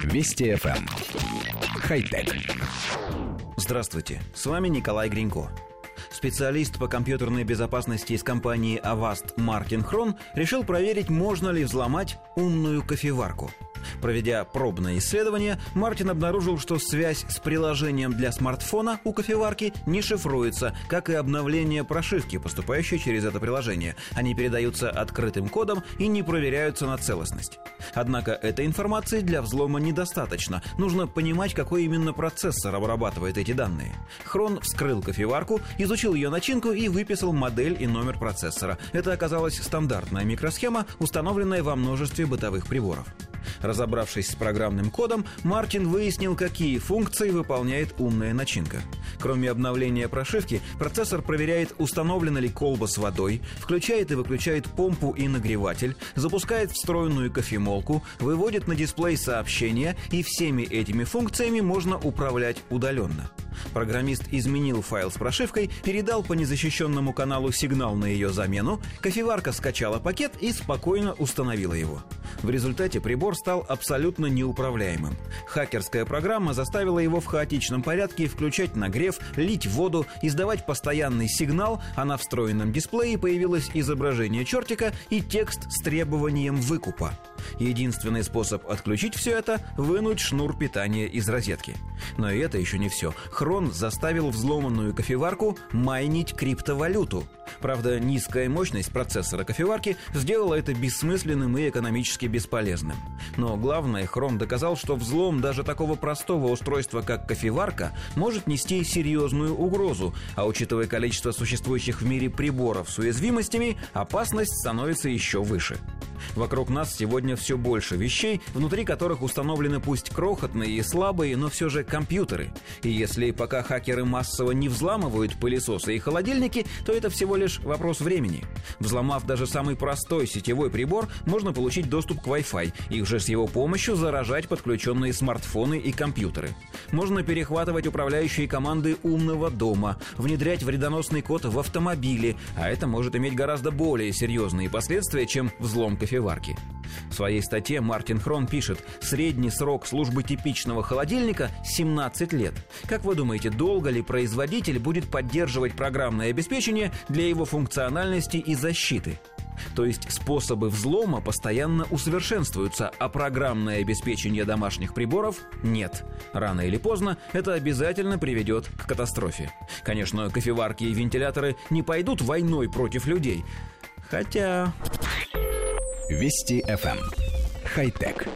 Вести FM. Эм. Хай-тек. Здравствуйте, с вами Николай Гринько. Специалист по компьютерной безопасности из компании Avast Мартин Хрон решил проверить, можно ли взломать умную кофеварку – Проведя пробное исследование, Мартин обнаружил, что связь с приложением для смартфона у кофеварки не шифруется, как и обновление прошивки, поступающей через это приложение. Они передаются открытым кодом и не проверяются на целостность. Однако этой информации для взлома недостаточно. Нужно понимать, какой именно процессор обрабатывает эти данные. Хрон вскрыл кофеварку, изучил ее начинку и выписал модель и номер процессора. Это оказалась стандартная микросхема, установленная во множестве бытовых приборов. Разобравшись с программным кодом, Мартин выяснил, какие функции выполняет умная начинка. Кроме обновления прошивки, процессор проверяет, установлена ли колба с водой, включает и выключает помпу и нагреватель, запускает встроенную кофемолку, выводит на дисплей сообщения, и всеми этими функциями можно управлять удаленно. Программист изменил файл с прошивкой, передал по незащищенному каналу сигнал на ее замену, кофеварка скачала пакет и спокойно установила его. В результате прибор стал абсолютно неуправляемым. Хакерская программа заставила его в хаотичном порядке включать нагрев, лить воду, издавать постоянный сигнал, а на встроенном дисплее появилось изображение чертика и текст с требованием выкупа. Единственный способ отключить все это – вынуть шнур питания из розетки. Но и это еще не все. Хрон заставил взломанную кофеварку майнить криптовалюту. Правда, низкая мощность процессора кофеварки сделала это бессмысленным и экономически бесполезным. Но главное, Хрон доказал, что взлом даже такого простого устройства, как кофеварка, может нести серьезную угрозу, а учитывая количество существующих в мире приборов с уязвимостями, опасность становится еще выше. Вокруг нас сегодня все больше вещей, внутри которых установлены пусть крохотные и слабые, но все же компьютеры. И если пока хакеры массово не взламывают пылесосы и холодильники, то это всего лишь вопрос времени. Взломав даже самый простой сетевой прибор, можно получить доступ к Wi-Fi и уже с его помощью заражать подключенные смартфоны и компьютеры. Можно перехватывать управляющие команды умного дома, внедрять вредоносный код в автомобиле, а это может иметь гораздо более серьезные последствия, чем взлом кофеварки. В своей статье Мартин Хрон пишет, средний срок службы типичного холодильника 17 лет. Как вы думаете, долго ли производитель будет поддерживать программное обеспечение для его функциональности и защиты? То есть способы взлома постоянно усовершенствуются, а программное обеспечение домашних приборов нет. Рано или поздно это обязательно приведет к катастрофе. Конечно, кофеварки и вентиляторы не пойдут войной против людей. Хотя... Вести FM. Эм. Хай-тек.